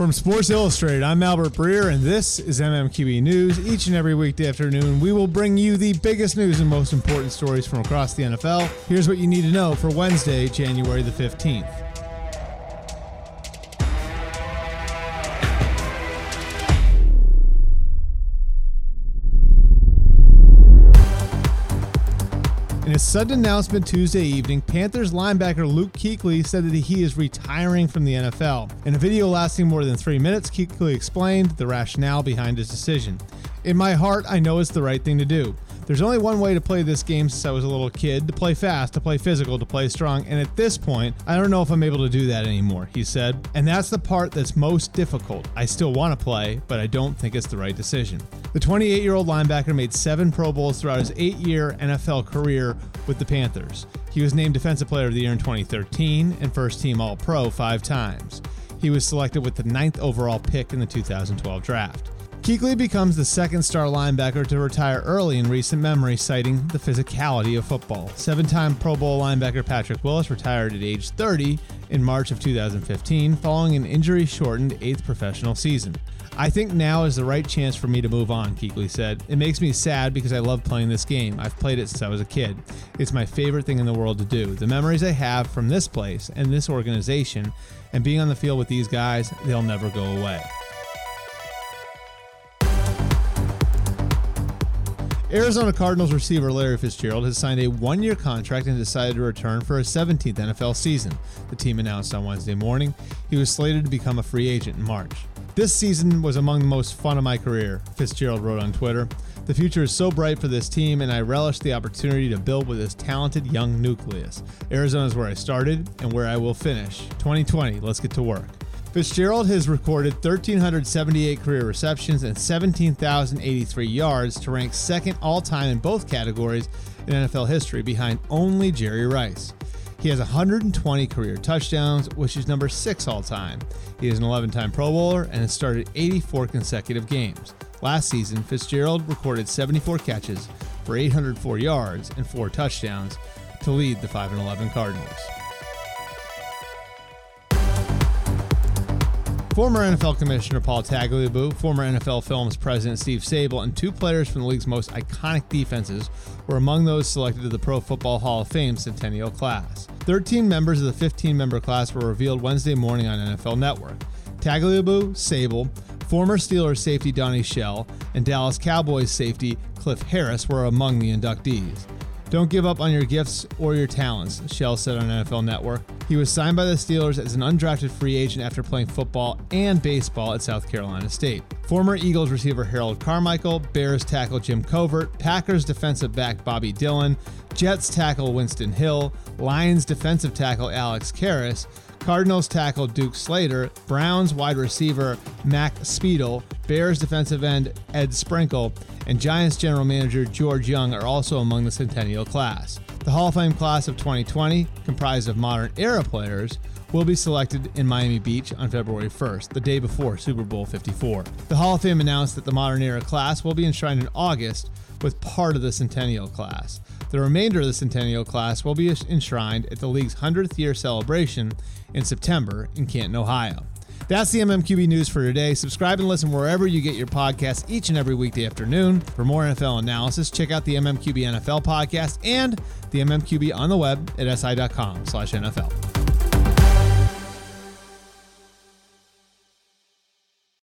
From Sports Illustrated, I'm Albert Breer, and this is MMQB News. Each and every weekday afternoon, we will bring you the biggest news and most important stories from across the NFL. Here's what you need to know for Wednesday, January the 15th. In a sudden announcement Tuesday evening, Panthers linebacker Luke Kuechly said that he is retiring from the NFL. In a video lasting more than three minutes, Kuechly explained the rationale behind his decision. In my heart, I know it's the right thing to do. There's only one way to play this game since I was a little kid to play fast, to play physical, to play strong, and at this point, I don't know if I'm able to do that anymore, he said. And that's the part that's most difficult. I still want to play, but I don't think it's the right decision. The 28 year old linebacker made seven Pro Bowls throughout his eight year NFL career with the Panthers. He was named Defensive Player of the Year in 2013 and First Team All Pro five times. He was selected with the ninth overall pick in the 2012 draft. Kuechly becomes the second star linebacker to retire early in recent memory, citing the physicality of football. Seven time Pro Bowl linebacker Patrick Willis retired at age 30 in March of 2015 following an injury shortened eighth professional season. I think now is the right chance for me to move on, Kuechly said. It makes me sad because I love playing this game. I've played it since I was a kid. It's my favorite thing in the world to do. The memories I have from this place and this organization and being on the field with these guys, they'll never go away. Arizona Cardinals receiver Larry Fitzgerald has signed a one year contract and decided to return for his 17th NFL season. The team announced on Wednesday morning he was slated to become a free agent in March. This season was among the most fun of my career, Fitzgerald wrote on Twitter. The future is so bright for this team, and I relish the opportunity to build with this talented young nucleus. Arizona is where I started and where I will finish. 2020, let's get to work. Fitzgerald has recorded 1,378 career receptions and 17,083 yards to rank second all time in both categories in NFL history behind only Jerry Rice. He has 120 career touchdowns, which is number six all time. He is an 11 time Pro Bowler and has started 84 consecutive games. Last season, Fitzgerald recorded 74 catches for 804 yards and four touchdowns to lead the 5 11 Cardinals. Former NFL Commissioner Paul Tagliabue, former NFL Films President Steve Sabol, and two players from the league's most iconic defenses were among those selected to the Pro Football Hall of Fame Centennial class. 13 members of the 15 member class were revealed Wednesday morning on NFL Network. Tagliabue, Sabol, former Steelers safety Donnie Shell, and Dallas Cowboys safety Cliff Harris were among the inductees. Don't give up on your gifts or your talents, Shell said on NFL Network. He was signed by the Steelers as an undrafted free agent after playing football and baseball at South Carolina State. Former Eagles receiver Harold Carmichael, Bears tackle Jim Covert, Packers defensive back Bobby Dillon, Jets tackle Winston Hill, Lions defensive tackle Alex Karras, Cardinals tackle Duke Slater, Browns wide receiver Mac Speedie, Bears defensive end Ed Sprinkle, and Giants general manager George Young are also among the Centennial class. The Hall of Fame class of 2020, comprised of modern era players, will be selected in Miami Beach on February 1st, the day before Super Bowl 54. The Hall of Fame announced that the modern era class will be enshrined in August with part of the Centennial class. The remainder of the Centennial class will be enshrined at the league's 100th year celebration in September in Canton, Ohio. That's the MMQB news for today. Subscribe and listen wherever you get your podcasts each and every weekday afternoon. For more NFL analysis, check out the MMQB NFL podcast and the MMQB on the web at si.com slash NFL.